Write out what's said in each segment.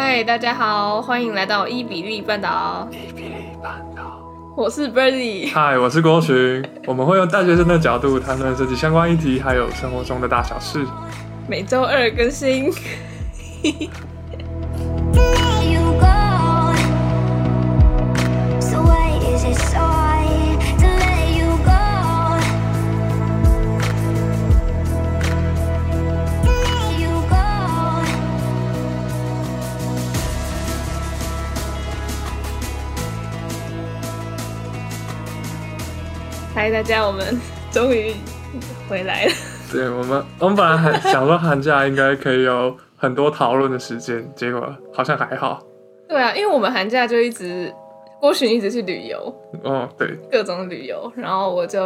嗨，大家好，欢迎来到伊比利半岛。伊比利半岛，我是 Birdy。嗨，我是郭洵。我们会用大学生的角度谈论设计相关议题，还有生活中的大小事。每周二更新。嗨，大家，我们终于回来了。对，我们，我们本来还想说寒假应该可以有很多讨论的时间，结果好像还好。对啊，因为我们寒假就一直郭寻一直去旅游。哦，对，各种旅游，然后我就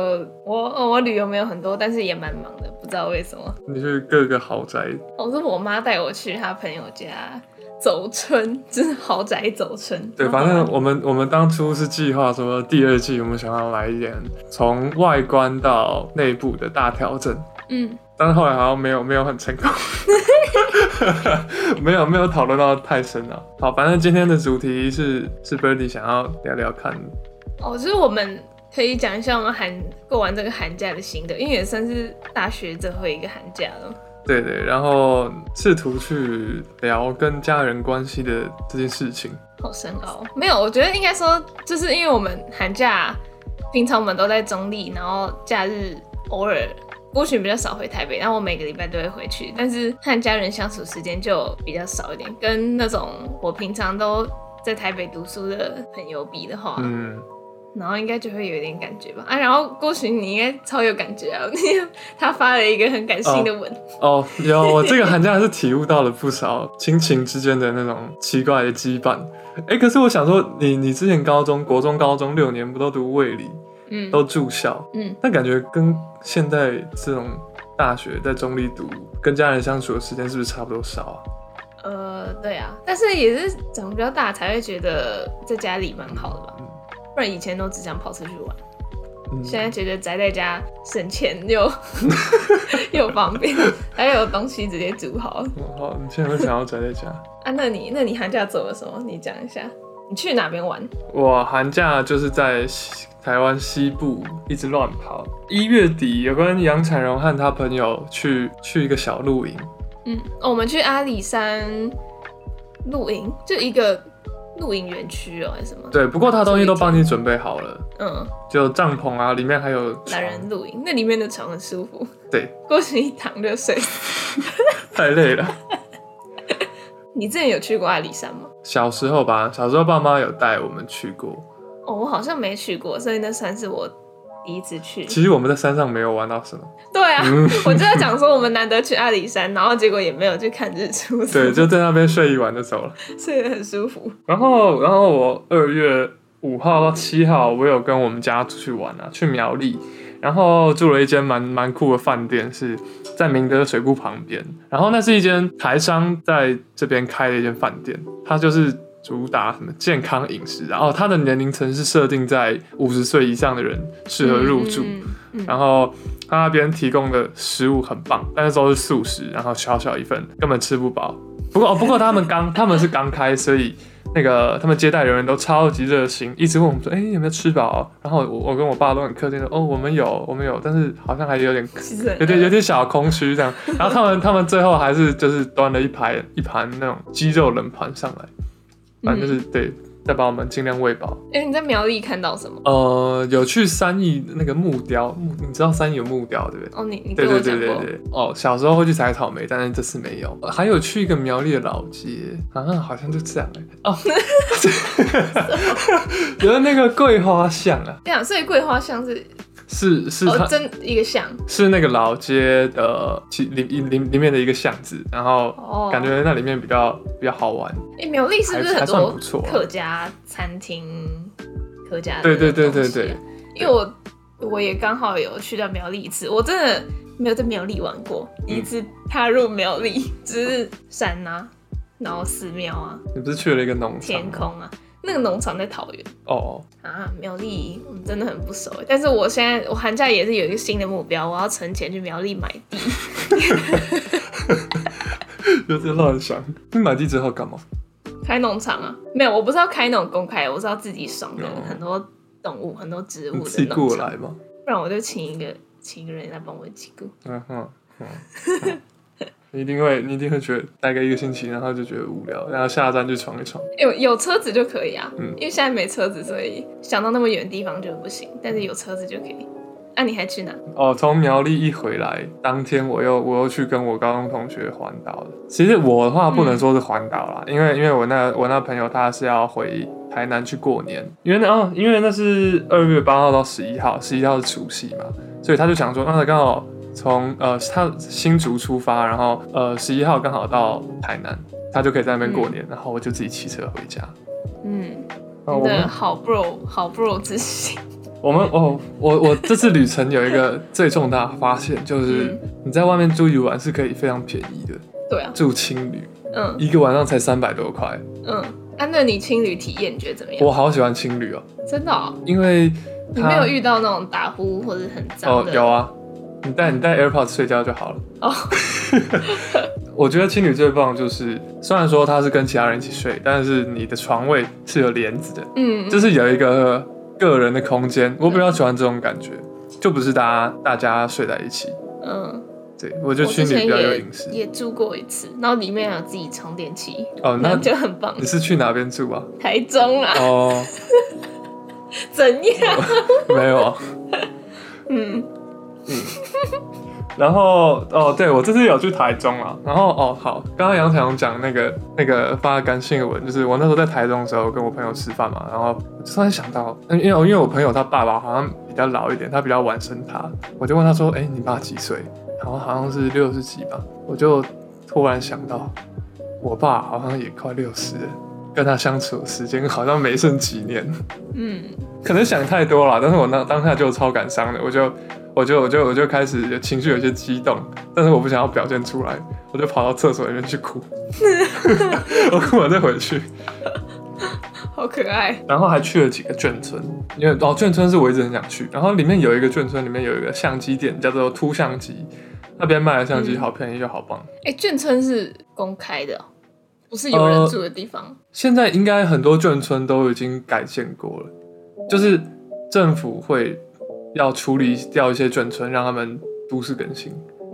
我我旅游没有很多，但是也蛮忙的，不知道为什么。你去各个豪宅？哦，是我妈带我去她朋友家。走春，就是豪宅走春。对，反正我们我们当初是计划说第二季我们想要来一点从外观到内部的大调整。嗯，但是后来好像没有没有很成功，没有没有讨论到太深了。好，反正今天的主题是是 Birdy 想要聊聊看。哦，就是我们可以讲一下我们寒过完这个寒假的心得，因为也算是大学最后一个寒假了。对对，然后试图去聊跟家人关系的这件事情。好深奥，没有，我觉得应该说，就是因为我们寒假平常我们都在中立，然后假日偶尔郭洵比较少回台北，然后我每个礼拜都会回去，但是和家人相处时间就比较少一点，跟那种我平常都在台北读书的朋友比的话，嗯。然后应该就会有一点感觉吧啊！然后郭寻你应该超有感觉啊！他发了一个很感性的文哦，哦，有我这个寒假还是体悟到了不少亲情之间的那种奇怪的羁绊。哎，可是我想说，你你之前高中、国中、高中六年不都读卫理，嗯，都住校，嗯，但感觉跟现在这种大学在中立读，跟家人相处的时间是不是差不多少啊？呃，对啊，但是也是长比较大才会觉得在家里蛮好的吧。以前都只想跑出去玩，嗯、现在觉得宅在家省钱又 又方便，还有东西直接煮好。好，你现在会想要宅在家啊？那你那你寒假做了什么？你讲一下，你去哪边玩？我寒假就是在台湾西部一直乱跑。一月底有跟杨彩荣和他朋友去去一个小露营。嗯，我们去阿里山露营，就一个。露营园区哦，还是什么？对，不过他东西都帮你准备好了。嗯，就帐篷啊，里面还有懒人露营，那里面的床很舒服。对，过去一躺就睡。太累了。你之前有去过阿里山吗？小时候吧，小时候爸妈有带我们去过。哦，我好像没去过，所以那算是我。第一次去，其实我们在山上没有玩到什么。对啊，我就在讲说我们难得去阿里山，然后结果也没有去看日出。对，就在那边睡一晚就走了，睡得很舒服。然后，然后我二月五号到七号，我有跟我们家出去玩啊，去苗栗，然后住了一间蛮蛮酷的饭店，是在明德水库旁边。然后那是一间台商在这边开的一间饭店，它就是。主打什么健康饮食，然后它的年龄层是设定在五十岁以上的人适合入住，嗯嗯嗯、然后他那边提供的食物很棒，但是都是素食，然后小小一份根本吃不饱。不过哦，不过他们刚他们是刚开，所以那个他们接待人员都超级热心，一直问我们说，哎，有没有吃饱？然后我我跟我爸都很客气说，哦，我们有，我们有，但是好像还有点 有点有点小空虚这样。然后他们他们最后还是就是端了一盘一盘那种鸡肉冷盘上来。反正就是对，再把我们尽量喂饱。哎、欸，你在苗栗看到什么？呃，有去三义那个木雕，木你知道三义有木雕对不对？哦，你你。对对对对对。哦，小时候会去采草莓，但是这次没有。还有去一个苗栗的老街，啊，好像就这样哎。哦 有那个桂花巷啊。对啊，所以桂花巷是。是是它，真一个巷，是那个老街的其里里里里面的一个巷子，然后感觉那里面比较比较好玩。哎，苗栗是不是很多客家餐厅？客家的对对对对对，因为我我也刚好有去到苗栗一次，我真的没有在苗栗玩过，第一次踏入苗栗，只是山啊，然后寺庙啊。你不是去了一个农场？天空啊。那个农场在桃园哦啊，苗栗我们真的很不熟，但是我现在我寒假也是有一个新的目标，我要存钱去苗栗买地。有点乱想，你买地之后干嘛？开农场啊？没有，我不是要开那种公开，我是要自己爽的，嗯、很多动物、很多植物的过来吗？不然我就请一个请一个人来帮我记录。嗯哼，嗯，你一定会，你一定会觉得待个一个星期，然后就觉得无聊，然后下站就闯一闯。有有车子就可以啊，嗯，因为现在没车子，所以想到那么远的地方就不行。但是有车子就可以。那、啊、你还去哪？哦，从苗栗一回来，当天我又我又去跟我高中同学环岛了。其实我的话不能说是环岛啦，嗯、因为因为我那我那朋友他是要回台南去过年，因为那哦，因为那是二月八号到十一号，十一号是除夕嘛，所以他就想说，那他刚好从呃他新竹出发，然后呃十一号刚好到台南，他就可以在那边过年，嗯、然后我就自己骑车回家。嗯，你的好 bro 好 bro 之行。我们哦，我我这次旅程有一个最重大的发现，就是你在外面住一晚是可以非常便宜的。对啊，住青旅，嗯，一个晚上才三百多块。嗯，啊，那你青旅体验你觉得怎么样？我好喜欢青旅哦，真的哦，因为你没有遇到那种打呼或者很脏的。哦，有啊，你带你带 AirPods 睡觉就好了。哦，我觉得青旅最棒就是，虽然说它是跟其他人一起睡，但是你的床位是有帘子的，嗯，就是有一个。个人的空间，我比较喜欢这种感觉，嗯、就不是大家大家睡在一起。嗯，对，我就去你比较有隐私。也住过一次，然后里面有自己充电器，哦，那就很棒。你是去哪边住啊？台中啊。哦。怎样？哦、没有。嗯嗯。然后哦，对，我这次有去台中啊。然后哦，好，刚刚杨彩虹讲那个那个发干性的文，就是我那时候在台中的时候跟我朋友吃饭嘛，然后突然想到，因为因为我朋友他爸爸好像比较老一点，他比较晚生他，我就问他说，哎，你爸几岁？然后好像是六十几吧。我就突然想到，我爸好像也快六十了，跟他相处的时间好像没剩几年。嗯，可能想太多了，但是我那当下就超感伤的，我就。我就我就我就开始情绪有些激动，但是我不想要表现出来，我就跑到厕所里面去哭，我哭完再回去，好可爱。然后还去了几个眷村，因为哦眷村是我一直很想去，然后里面有一个眷村里面有一个相机店叫做凸相机，那边卖的相机好便宜又好棒。哎、嗯，眷村是公开的，不是有人住的地方。呃、现在应该很多眷村都已经改建过了，就是政府会。要处理掉一些眷村，让他们都市更新，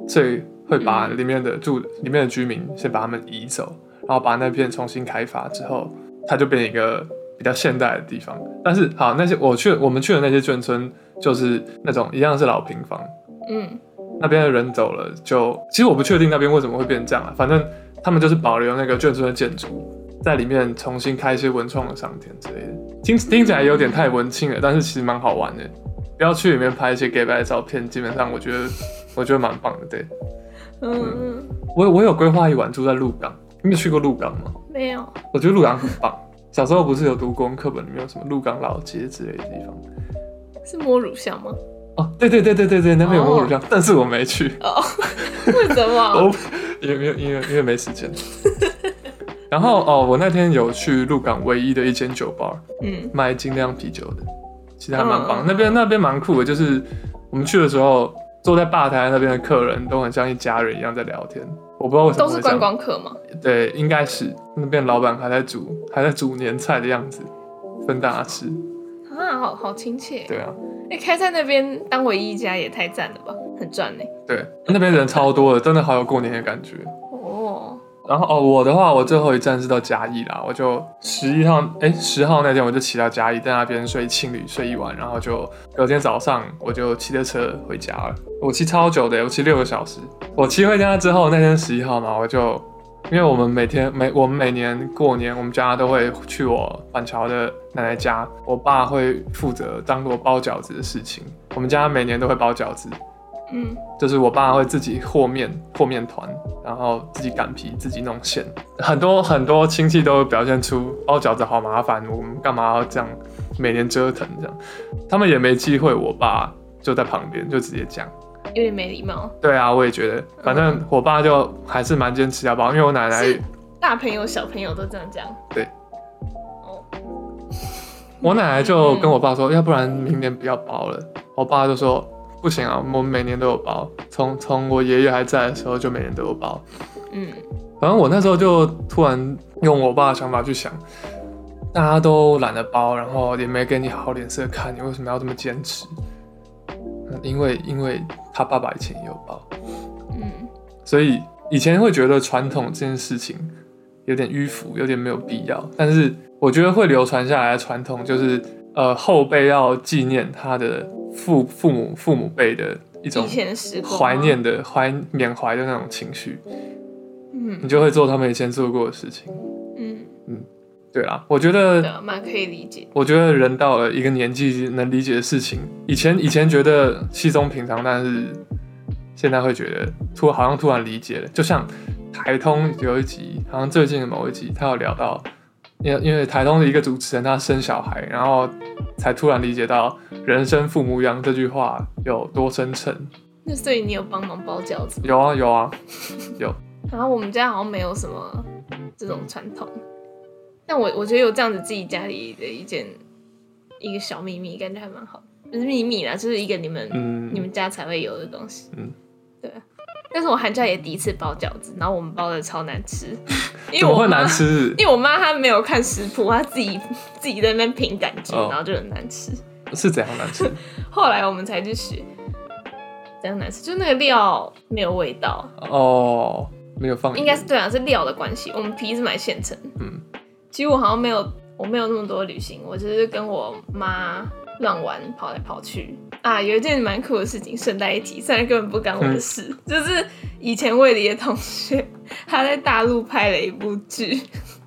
所以会把里面的住里面的居民先把他们移走，然后把那片重新开发之后，它就变成一个比较现代的地方。但是好，那些我去我们去的那些眷村，就是那种一样是老平房，嗯，那边的人走了就，就其实我不确定那边为什么会变成这样啊。反正他们就是保留那个眷村的建筑，在里面重新开一些文创的商店之类的，听听起来有点太文青了，但是其实蛮好玩的。不要去里面拍一些 gay 白的照片，基本上我觉得我觉得蛮棒的，对。嗯，嗯我我有规划一晚住在鹿港，你有去过鹿港吗？没有。我觉得鹿港很棒。小时候不是有读过课本里面有什么鹿港老街之类的地方？是摸乳巷吗？哦，对对对对对对，那边有摸乳巷，哦、但是我没去。哦，为什么？因为因为因为没时间。然后哦，我那天有去鹿港唯一的一间酒吧，嗯，卖精酿啤酒的。其实还蛮棒，嗯、那边那边蛮酷的，就是我们去的时候，坐在吧台那边的客人都很像一家人一样在聊天。我不知道为什么。都是观光客吗？对，应该是那边老板还在煮还在煮年菜的样子，分大家吃。啊，好好亲切。对啊，哎、欸，开在那边当唯一一家也太赞了吧，很赚呢。对，那边人超多的，真的好有过年的感觉。然后哦，我的话，我最后一站是到嘉义啦，我就十一号，哎，十号那天我就骑到嘉义，在那边睡青旅睡一晚，然后就隔天早上我就骑着车回家了。我骑超久的，我骑六个小时。我骑回家之后，那天十一号嘛，我就因为我们每天每我们每年过年，我们家都会去我板桥的奶奶家，我爸会负责当做包饺子的事情。我们家每年都会包饺子。嗯，就是我爸会自己和面和面团，然后自己擀皮，自己弄馅。很多很多亲戚都表现出包饺子好麻烦，我们干嘛要这样每年折腾这样？他们也没机会，我爸就在旁边就直接讲，有点没礼貌。对啊，我也觉得，反正我爸就还是蛮坚持要包，因为我奶奶大朋友小朋友都这样讲。对。哦。我奶奶就跟我爸说，要不然明年不要包了。我爸就说。不行啊，我们每年都有包，从从我爷爷还在的时候就每年都有包。嗯，反正我那时候就突然用我爸的想法去想，大家都懒得包，然后也没给你好脸色看，你为什么要这么坚持？因为因为他爸爸以前也有包，嗯，所以以前会觉得传统这件事情有点迂腐，有点没有必要。但是我觉得会流传下来的传统，就是呃后辈要纪念他的父父母父母辈的一种怀念的怀缅怀的那种情绪。嗯，你就会做他们以前做过的事情。嗯嗯，对啦，我觉得蛮可以理解。我觉得人到了一个年纪能理解的事情，以前以前觉得稀松平常，但是现在会觉得突好像突然理解了。就像台通有一集，好像最近的某一集，他有聊到，因为因为台通的一个主持人他生小孩，然后才突然理解到“人生父母养”这句话有多深沉。那所以你有帮忙包饺子？有啊有啊有。然后我们家好像没有什么这种传统，但我我觉得有这样子自己家里的一件一个小秘密，感觉还蛮好，不是秘密啦，就是一个你们、嗯、你们家才会有的东西。嗯，对。但是我寒假也第一次包饺子，然后我们包的超难吃，因为我会难吃？因为我妈她没有看食谱，她自己自己在那边凭感觉，然后就很难吃。哦、是怎样难吃？后来我们才去学怎样难吃，就那个料没有味道哦。没有放，应该是对啊，是料的关系。我们皮是买现成。嗯，其实我好像没有，我没有那么多旅行，我只是跟我妈乱玩，跑来跑去啊。有一件蛮酷的事情，顺带一提，虽然根本不干我的事，嗯、就是以前魏理的同学，他在大陆拍了一部剧，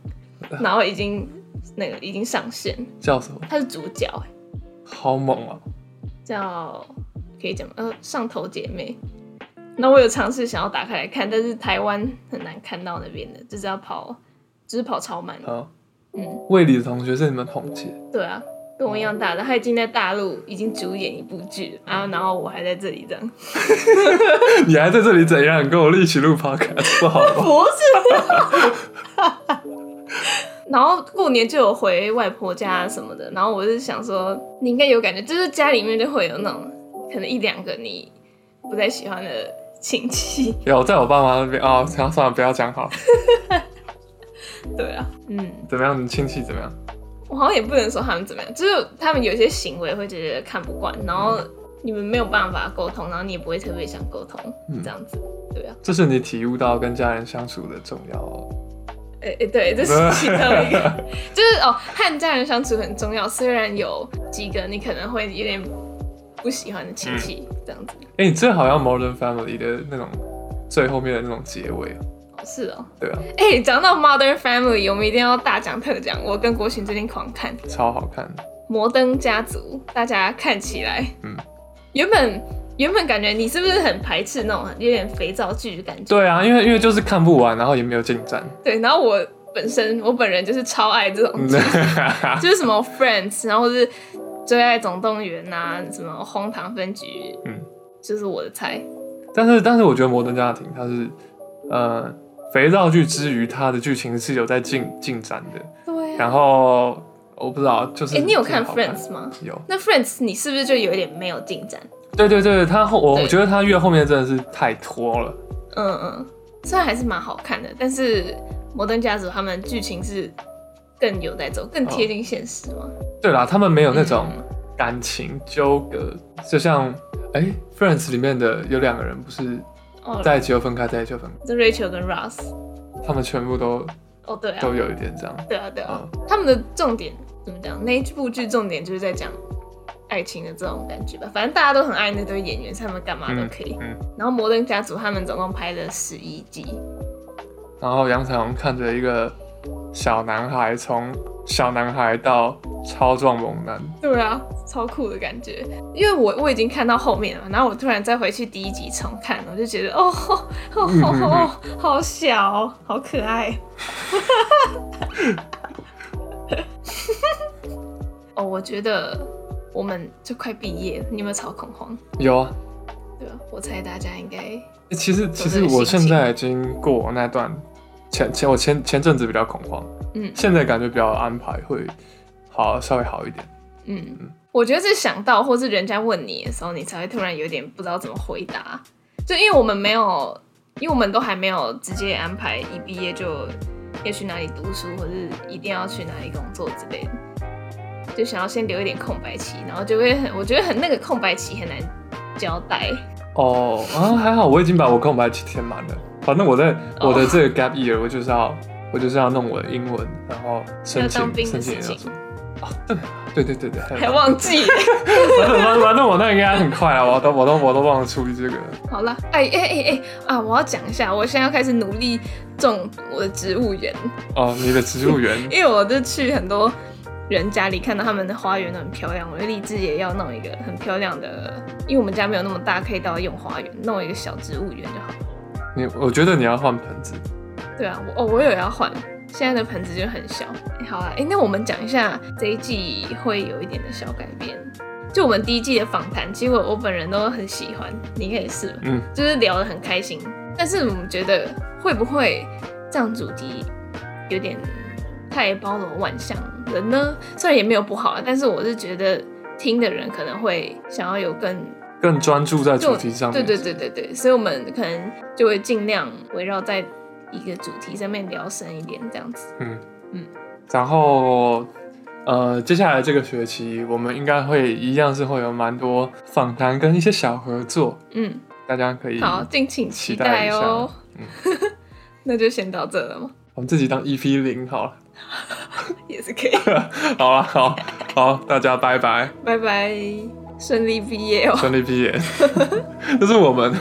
然后已经那个已经上线，叫什么？他是主角，好猛啊！叫可以讲吗？呃，上头姐妹。那我有尝试想要打开来看，但是台湾很难看到那边的，就是要跑，就是跑超慢。好，嗯，魏理的同学是你们同届？对啊，跟我一样大的，他已经在大陆已经主演一部剧，然后然后我还在这里这样。你还在这里怎样？跟我一起录 podcast 不好吗？不是。然后过年就有回外婆家什么的，然后我就想说，你应该有感觉，就是家里面就会有那种可能一两个你不太喜欢的。亲戚 有在我爸妈那边啊，算、哦、算了，不要讲好。对啊，嗯，怎么样？你亲戚怎么样？我好像也不能说他们怎么样，就是他们有些行为会觉得看不惯，然后你们没有办法沟通，然后你也不会特别想沟通，嗯、这样子，对啊。这是你体悟到跟家人相处的重要。哎哎、欸欸，对，这是其中一个，就是哦，和家人相处很重要。虽然有几个你可能会有点不喜欢的亲戚，嗯、这样子。哎、欸，你这好像 Modern Family 的那种最后面的那种结尾哦，是哦，对啊。哎、欸，讲到 Modern Family，我们一定要大讲特讲。我跟国群最近狂看，超好看。摩登家族，大家看起来，嗯，原本原本感觉你是不是很排斥那种有点肥皂剧的感觉？对啊，因为因为就是看不完，然后也没有进展。对，然后我本身我本人就是超爱这种剧，就是什么 Friends，然后是。最爱总动员呐、啊，什么荒唐分局，嗯，就是我的菜。但是，但是我觉得《摩登家庭》它是，呃，肥皂剧之余，它的剧情是有在进进展的。对、啊。然后我不知道，就是哎、欸，你有看《Friends》吗？有。那《Friends》你是不是就有一点没有进展？对对对，他后我我觉得他越后面真的是太拖了。嗯嗯，虽然还是蛮好看的，但是《摩登家族》他们剧情是。更有在走，更贴近现实吗？对啦，他们没有那种感情纠葛，嗯、就像哎、欸、，Friends 里面的有两个人不是在一起又分开，在一起又分开，这 Rachel 跟 Ross，他们全部都哦对啊，都有一点这样，对啊对啊，嗯、他们的重点怎么讲？那一部剧重点就是在讲爱情的这种感觉吧。反正大家都很爱那堆演员，他们干嘛都可以。嗯，嗯然后摩登家族他们总共拍了十一集，然后杨彩虹看着一个。小男孩从小男孩到超壮猛男，对啊，超酷的感觉。因为我我已经看到后面了，然后我突然再回去第一集重看，我就觉得 哦，哦，哦，好小，好可爱。哦，我觉得我们就快毕业了，你有没有超恐慌？有啊。对啊，我猜大家应该。其实其实我现在已经过那段。前前我前前阵子比较恐慌，嗯，现在感觉比较安排会好稍微好一点，嗯。嗯，我觉得是想到或是人家问你的时候，你才会突然有点不知道怎么回答，就因为我们没有因为我们都还没有直接安排一毕业就要去哪里读书，或是一定要去哪里工作之类的，就想要先留一点空白期，然后就会很，我觉得很那个空白期很难交代。哦啊，还好我已经把我空白期填满了。反正我在我的这个 gap year，我就是要我就是要弄我的英文，然后申请申请研究所。啊，对对对对对，还忘记。反正反正我那应该很快啊，我都我都我都忘了处理这个。好了，哎哎哎哎啊，我要讲一下，我现在要开始努力种我的植物园。哦，你的植物园？因为我就去很多人家里看到他们的花园都很漂亮，我就立志也要弄一个很漂亮的，因为我们家没有那么大，可以到用花园弄一个小植物园就好。你我觉得你要换盆子。对啊，我哦我有要换。现在的盆子就很小。欸、好啊，哎、欸，那我们讲一下这一季会有一点的小改变。就我们第一季的访谈，其实我我本人都很喜欢，你可以试，嗯，就是聊得很开心。但是我们觉得会不会这样主题有点太包罗万象了呢？虽然也没有不好啊，但是我是觉得听的人可能会想要有更更专注在主题上面。对对对对对，所以我们可能就会尽量围绕在。一个主题上面聊深一点，这样子。嗯嗯，然后呃，接下来这个学期我们应该会一样是会有蛮多访谈跟一些小合作。嗯，大家可以好敬请期待哦。嗯，那就先到这了吗？我们自己当 EP 零好了，也是可以。好了，好好，大家拜拜，拜拜，顺利毕业哦，顺利毕业，这是我们。